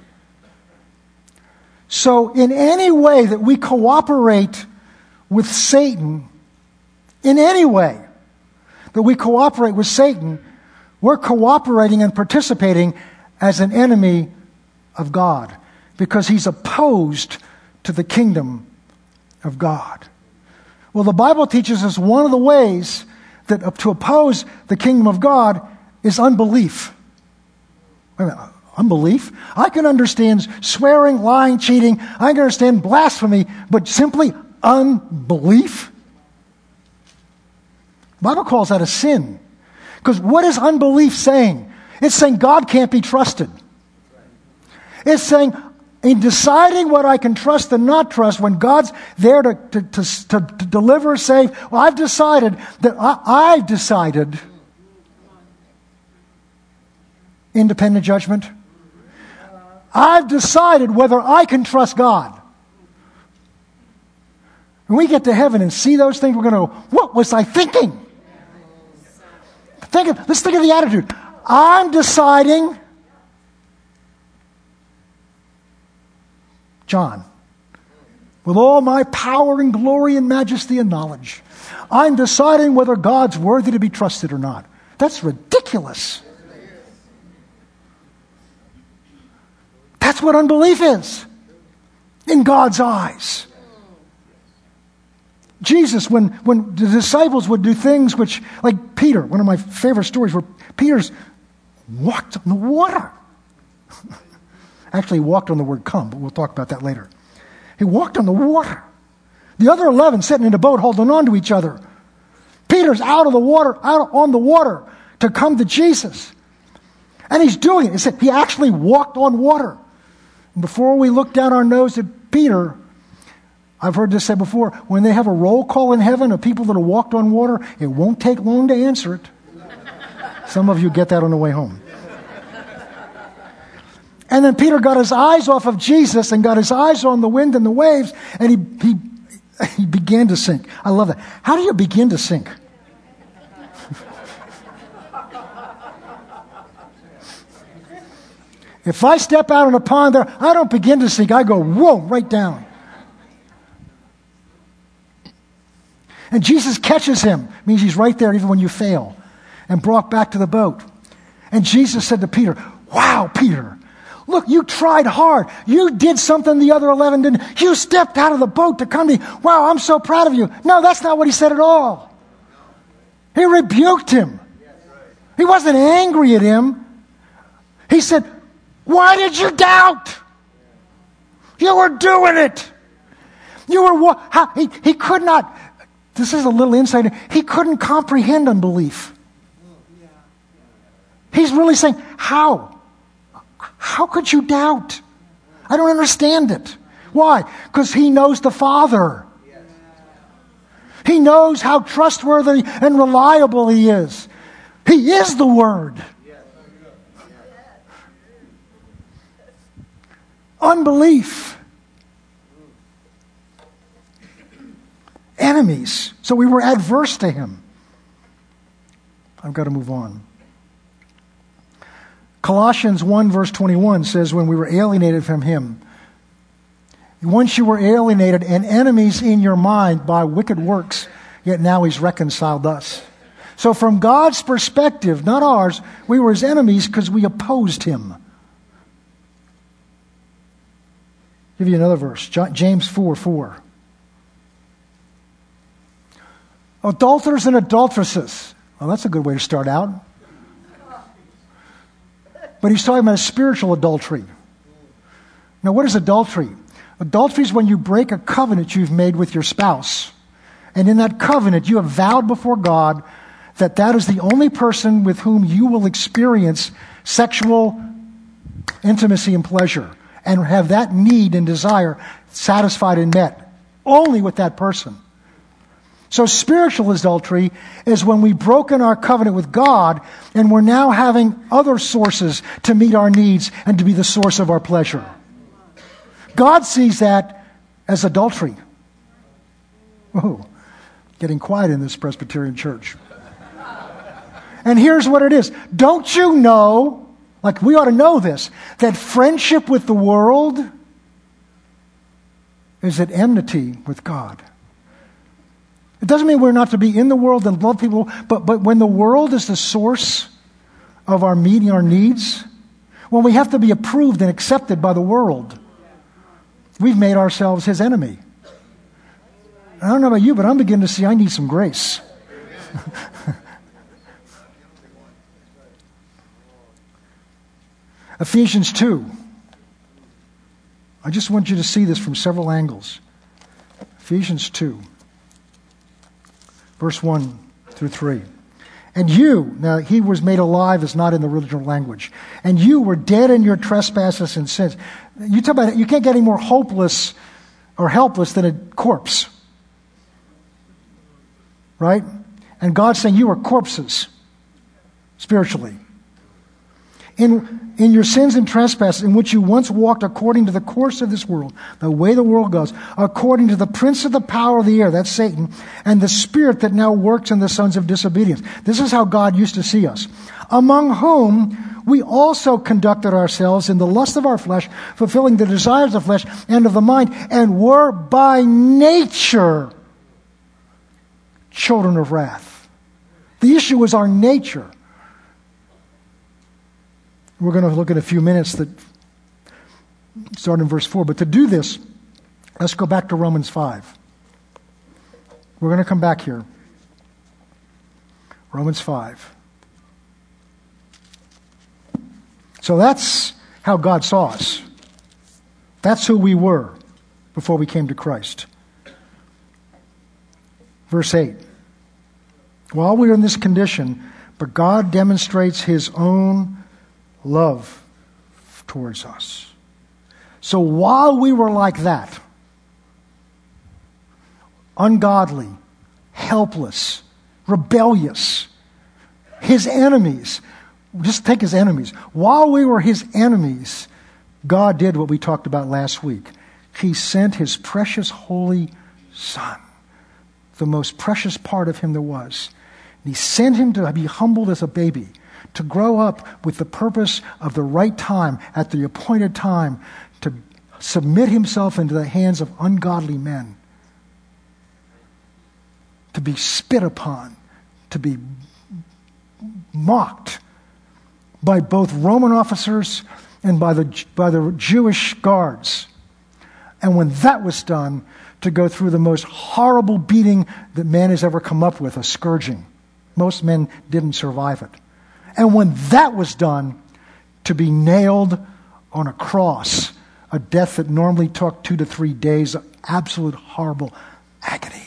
So, in any way that we cooperate with Satan, in any way that we cooperate with Satan, we're cooperating and participating as an enemy of God because he's opposed to the kingdom of God. Well, the Bible teaches us one of the ways that to oppose the kingdom of God is unbelief. Minute, unbelief? I can understand swearing, lying, cheating. I can understand blasphemy, but simply unbelief? The Bible calls that a sin. Because what is unbelief saying? It's saying God can't be trusted. It's saying, in deciding what I can trust and not trust, when God's there to, to, to, to deliver, save, well, I've decided that I, I've decided independent judgment. I've decided whether I can trust God. When we get to heaven and see those things, we're going to go, what was I thinking? Think of, let's think of the attitude. I'm deciding John, with all my power and glory and majesty and knowledge, I'm deciding whether God's worthy to be trusted or not. That's ridiculous. That's what unbelief is in God's eyes. Jesus, when, when the disciples would do things which, like Peter, one of my favorite stories, where Peter's walked on the water. Actually, walked on the word come, but we'll talk about that later. He walked on the water. The other 11 sitting in the boat holding on to each other. Peter's out of the water, out on the water to come to Jesus. And he's doing it. He said he actually walked on water. And before we look down our nose at Peter, I've heard this said before when they have a roll call in heaven of people that have walked on water, it won't take long to answer it. Some of you get that on the way home. And then Peter got his eyes off of Jesus and got his eyes on the wind and the waves, and he, he, he began to sink. I love that. How do you begin to sink? if I step out in a pond there, I don't begin to sink. I go, whoa, right down. And Jesus catches him, means he's right there even when you fail, and brought back to the boat. And Jesus said to Peter, Wow, Peter, Look, you tried hard. You did something the other 11 didn't. You stepped out of the boat to come to me. Wow, I'm so proud of you. No, that's not what he said at all. He rebuked him. He wasn't angry at him. He said, Why did you doubt? You were doing it. You were, he, he could not, this is a little insight, he couldn't comprehend unbelief. He's really saying, How? How could you doubt? I don't understand it. Why? Because he knows the Father. He knows how trustworthy and reliable he is. He is the Word. Unbelief. Enemies. So we were adverse to him. I've got to move on. Colossians 1, verse 21 says, When we were alienated from him, once you were alienated and enemies in your mind by wicked works, yet now he's reconciled us. So, from God's perspective, not ours, we were his enemies because we opposed him. give you another verse James 4 4. Adulterers and adulteresses. Well, that's a good way to start out. But he's talking about spiritual adultery. Now, what is adultery? Adultery is when you break a covenant you've made with your spouse. And in that covenant, you have vowed before God that that is the only person with whom you will experience sexual intimacy and pleasure and have that need and desire satisfied and met. Only with that person. So spiritual adultery is when we've broken our covenant with God and we're now having other sources to meet our needs and to be the source of our pleasure. God sees that as adultery. Oh, getting quiet in this Presbyterian church. And here's what it is. Don't you know, like we ought to know this, that friendship with the world is at enmity with God. It doesn't mean we're not to be in the world and love people, but, but when the world is the source of our meeting our needs? Well, we have to be approved and accepted by the world. We've made ourselves his enemy. I don't know about you, but I'm beginning to see I need some grace. Ephesians 2. I just want you to see this from several angles. Ephesians 2, verse 1 through 3. And you, now he was made alive is not in the original language. And you were dead in your trespasses and sins. You talk about it, you can't get any more hopeless or helpless than a corpse. Right? And God's saying you are corpses spiritually in, in your sins and trespasses, in which you once walked according to the course of this world, the way the world goes, according to the prince of the power of the air, that's Satan, and the spirit that now works in the sons of disobedience. This is how God used to see us. Among whom we also conducted ourselves in the lust of our flesh, fulfilling the desires of the flesh and of the mind, and were by nature children of wrath. The issue is our nature. We're going to look at a few minutes that start in verse 4. But to do this, let's go back to Romans 5. We're going to come back here. Romans 5. So that's how God saw us. That's who we were before we came to Christ. Verse 8. While we are in this condition, but God demonstrates his own love towards us. So while we were like that, ungodly, helpless, rebellious, his enemies, just take his enemies. While we were his enemies, God did what we talked about last week. He sent his precious holy son, the most precious part of him there was. And he sent him to be humbled as a baby to grow up with the purpose of the right time, at the appointed time, to submit himself into the hands of ungodly men, to be spit upon, to be mocked by both Roman officers and by the, by the Jewish guards. And when that was done, to go through the most horrible beating that man has ever come up with, a scourging. Most men didn't survive it. And when that was done, to be nailed on a cross, a death that normally took two to three days, absolute horrible agony.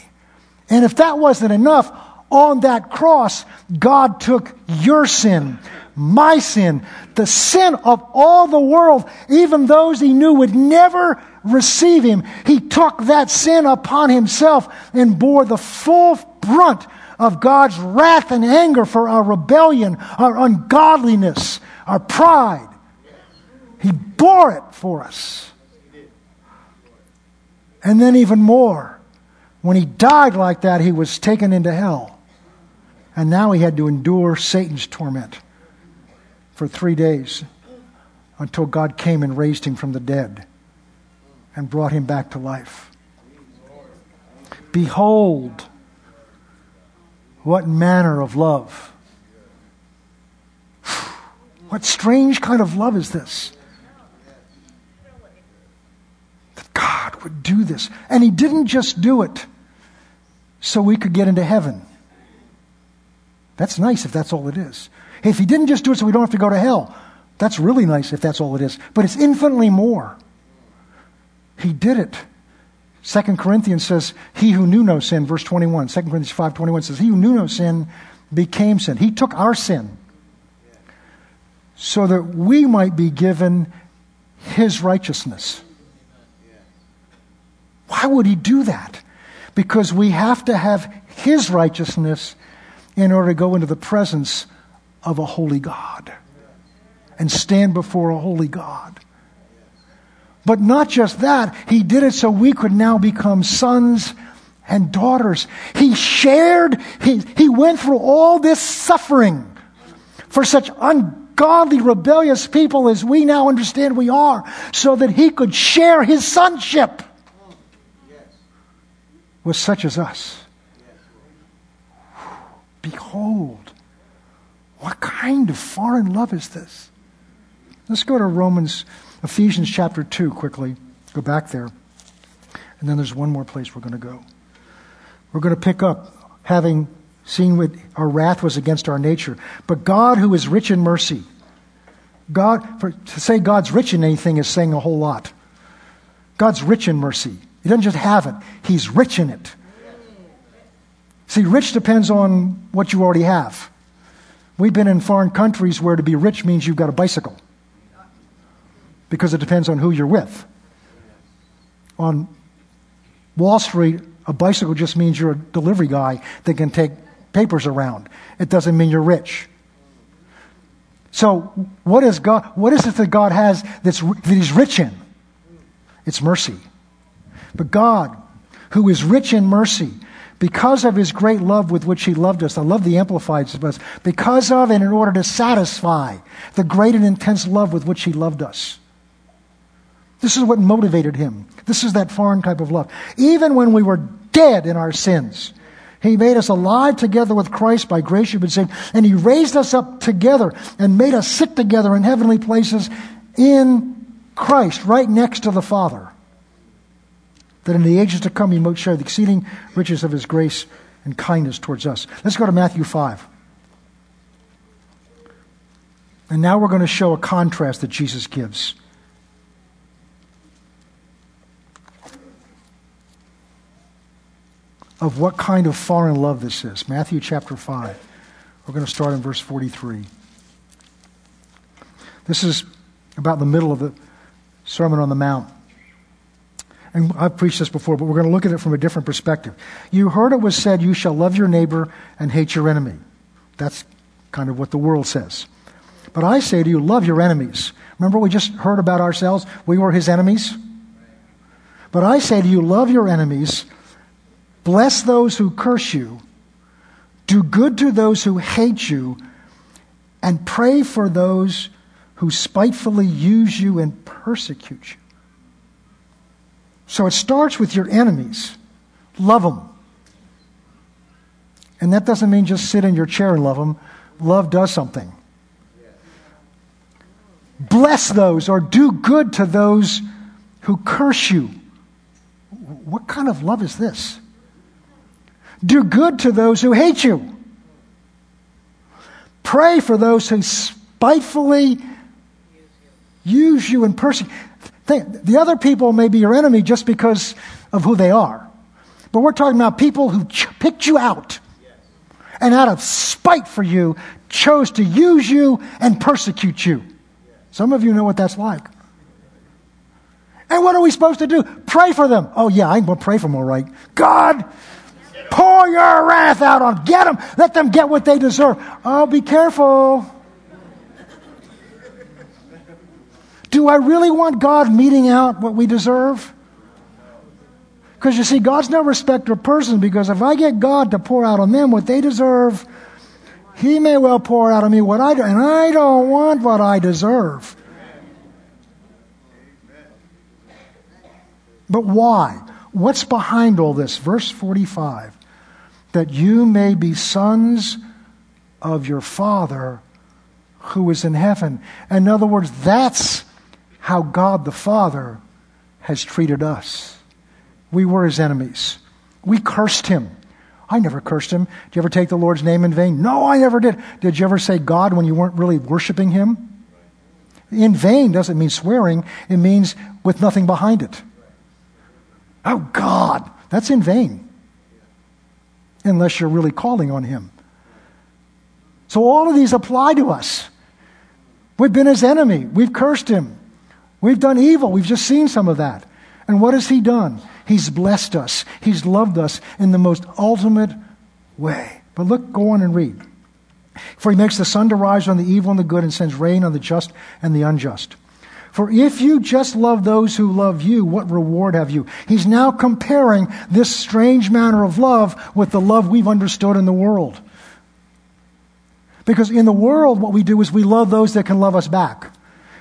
And if that wasn't enough, on that cross, God took your sin, my sin, the sin of all the world, even those he knew would never receive him. He took that sin upon himself and bore the full brunt of God's wrath and anger for our rebellion, our ungodliness, our pride. He bore it for us. And then, even more, when he died like that, he was taken into hell. And now he had to endure Satan's torment for three days until God came and raised him from the dead and brought him back to life. Behold, what manner of love? What strange kind of love is this? That God would do this. And He didn't just do it so we could get into heaven. That's nice if that's all it is. If He didn't just do it so we don't have to go to hell, that's really nice if that's all it is. But it's infinitely more. He did it 2 Corinthians says, He who knew no sin, verse 21. 2 Corinthians 5 21 says, He who knew no sin became sin. He took our sin so that we might be given His righteousness. Why would He do that? Because we have to have His righteousness in order to go into the presence of a holy God and stand before a holy God. But not just that, he did it so we could now become sons and daughters. He shared, he, he went through all this suffering for such ungodly, rebellious people as we now understand we are, so that he could share his sonship with such as us. Behold, what kind of foreign love is this? Let's go to Romans, Ephesians chapter 2 quickly. Go back there. And then there's one more place we're going to go. We're going to pick up having seen what our wrath was against our nature. But God, who is rich in mercy, God, for, to say God's rich in anything is saying a whole lot. God's rich in mercy. He doesn't just have it, He's rich in it. See, rich depends on what you already have. We've been in foreign countries where to be rich means you've got a bicycle because it depends on who you're with. On Wall Street, a bicycle just means you're a delivery guy that can take papers around. It doesn't mean you're rich. So, what is God? What is it that God has that's, that He's rich in? It's mercy. But God, who is rich in mercy, because of His great love with which He loved us, I love the Amplified us, because of and in order to satisfy the great and intense love with which He loved us. This is what motivated Him. This is that foreign type of love. Even when we were dead in our sins, he made us alive together with Christ by grace you've been saved. And He raised us up together and made us sit together in heavenly places in Christ, right next to the Father. That in the ages to come He might share the exceeding riches of His grace and kindness towards us. Let's go to Matthew 5. And now we're going to show a contrast that Jesus gives. Of what kind of foreign love this is. Matthew chapter 5. We're going to start in verse 43. This is about the middle of the Sermon on the Mount. And I've preached this before, but we're going to look at it from a different perspective. You heard it was said, You shall love your neighbor and hate your enemy. That's kind of what the world says. But I say to you, love your enemies. Remember, we just heard about ourselves? We were his enemies. But I say to you, love your enemies Bless those who curse you. Do good to those who hate you. And pray for those who spitefully use you and persecute you. So it starts with your enemies. Love them. And that doesn't mean just sit in your chair and love them. Love does something. Bless those or do good to those who curse you. What kind of love is this? Do good to those who hate you. Pray for those who spitefully use you and persecute. The other people may be your enemy just because of who they are. But we're talking about people who ch- picked you out and out of spite for you chose to use you and persecute you. Some of you know what that's like. And what are we supposed to do? Pray for them. Oh, yeah, I'm going to pray for them all right. God, Pour your wrath out on. them. Get them. Let them get what they deserve. Oh, be careful. Do I really want God meting out what we deserve? Because you see, God's no respecter of persons because if I get God to pour out on them what they deserve, He may well pour out on me what I do, and I don't want what I deserve. But why? What's behind all this? Verse 45 that you may be sons of your Father who is in heaven. In other words, that's how God the Father has treated us. We were his enemies. We cursed him. I never cursed him. Did you ever take the Lord's name in vain? No, I never did. Did you ever say God when you weren't really worshiping him? In vain doesn't mean swearing, it means with nothing behind it. Oh, God, that's in vain unless you're really calling on Him. So all of these apply to us. We've been His enemy, we've cursed Him, we've done evil, we've just seen some of that. And what has He done? He's blessed us, He's loved us in the most ultimate way. But look, go on and read. For He makes the sun to rise on the evil and the good and sends rain on the just and the unjust. For if you just love those who love you, what reward have you? He's now comparing this strange manner of love with the love we've understood in the world. Because in the world, what we do is we love those that can love us back.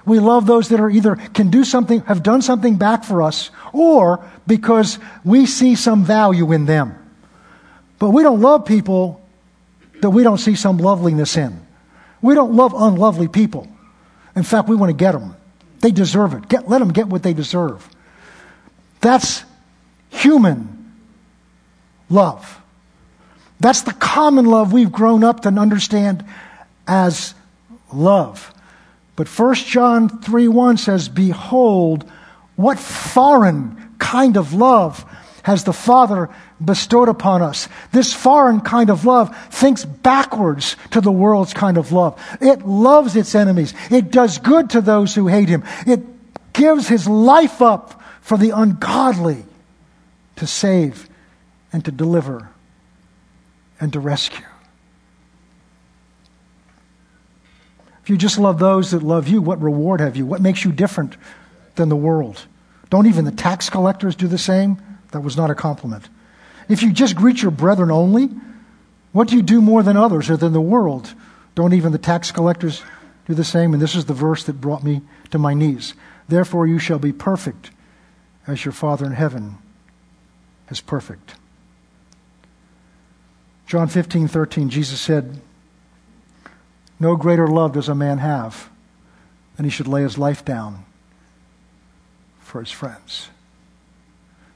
We love those that are either can do something, have done something back for us, or because we see some value in them. But we don't love people that we don't see some loveliness in. We don't love unlovely people. In fact, we want to get them. They deserve it. Get, let them get what they deserve. That's human love. That's the common love we've grown up to understand as love. But 1 John 3 1 says, Behold, what foreign kind of love has the Father bestowed upon us. This foreign kind of love thinks backwards to the world's kind of love. It loves its enemies. It does good to those who hate him. It gives his life up for the ungodly to save and to deliver and to rescue. If you just love those that love you, what reward have you? What makes you different than the world? Don't even the tax collectors do the same? That was not a compliment. If you just greet your brethren only, what do you do more than others or than the world? Don't even the tax collectors do the same? And this is the verse that brought me to my knees. Therefore, you shall be perfect as your Father in heaven is perfect. John 15, 13, Jesus said, No greater love does a man have than he should lay his life down for his friends.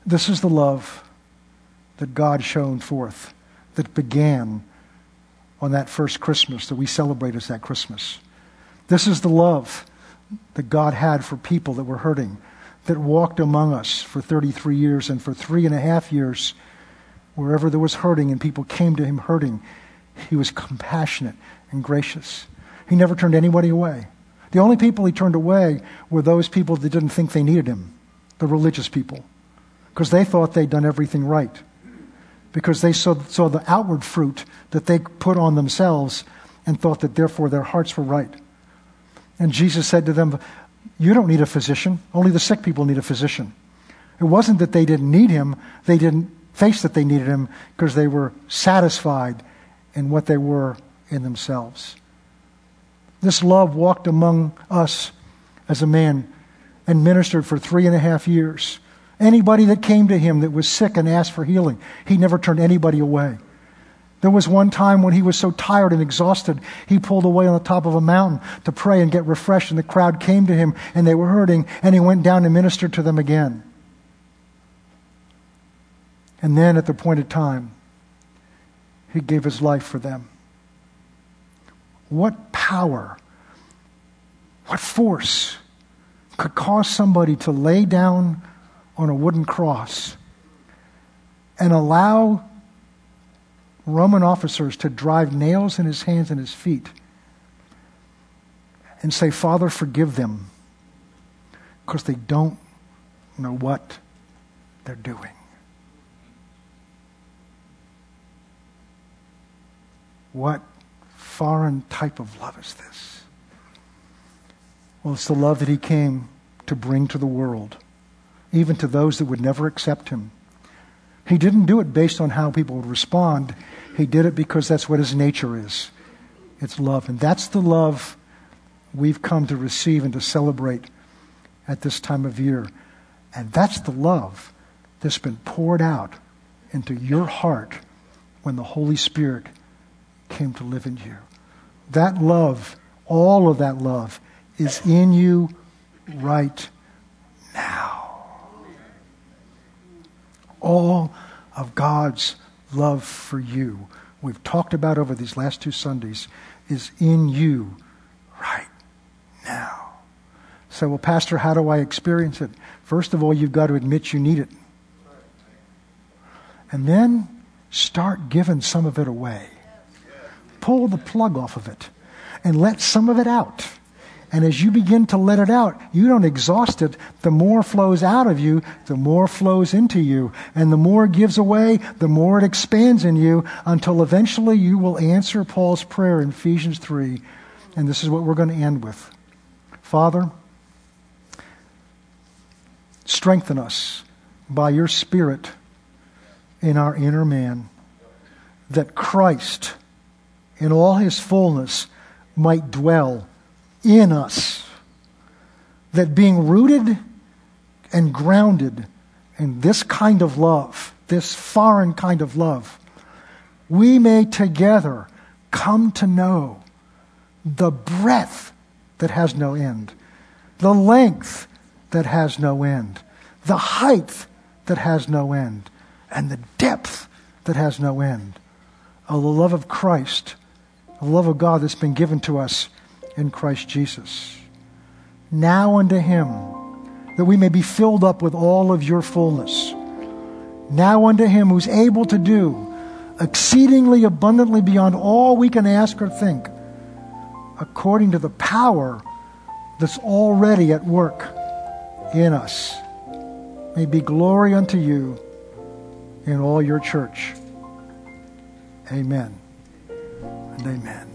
This is the love that God shone forth, that began on that first Christmas that we celebrate as that Christmas. This is the love that God had for people that were hurting, that walked among us for 33 years and for three and a half years, wherever there was hurting and people came to him hurting, he was compassionate and gracious. He never turned anybody away. The only people he turned away were those people that didn't think they needed him, the religious people because they thought they'd done everything right. Because they saw, saw the outward fruit that they put on themselves and thought that therefore their hearts were right. And Jesus said to them, You don't need a physician. Only the sick people need a physician. It wasn't that they didn't need him, they didn't face that they needed him because they were satisfied in what they were in themselves. This love walked among us as a man and ministered for three and a half years Anybody that came to him that was sick and asked for healing, he never turned anybody away. There was one time when he was so tired and exhausted, he pulled away on the top of a mountain to pray and get refreshed, and the crowd came to him and they were hurting, and he went down and ministered to them again. And then at the appointed time, he gave his life for them. What power, what force could cause somebody to lay down on a wooden cross and allow Roman officers to drive nails in his hands and his feet and say, Father, forgive them because they don't know what they're doing. What foreign type of love is this? Well, it's the love that he came to bring to the world even to those that would never accept him. He didn't do it based on how people would respond. He did it because that's what his nature is. It's love. And that's the love we've come to receive and to celebrate at this time of year. And that's the love that's been poured out into your heart when the Holy Spirit came to live in you. That love, all of that love, is in you right all of God's love for you, we've talked about over these last two Sundays, is in you right now. So, well, Pastor, how do I experience it? First of all, you've got to admit you need it. And then start giving some of it away. Pull the plug off of it and let some of it out. And as you begin to let it out, you don't exhaust it. The more flows out of you, the more flows into you. And the more it gives away, the more it expands in you until eventually you will answer Paul's prayer in Ephesians 3. And this is what we're going to end with. Father, strengthen us by your Spirit in our inner man, that Christ, in all his fullness, might dwell in us. That being rooted and grounded in this kind of love, this foreign kind of love, we may together come to know the breadth that has no end, the length that has no end, the height that has no end, and the depth that has no end. Oh, the love of Christ, the love of God that's been given to us in Christ Jesus. Now unto him that we may be filled up with all of your fullness. Now unto him who's able to do exceedingly abundantly beyond all we can ask or think, according to the power that's already at work in us. May be glory unto you in all your church. Amen and amen.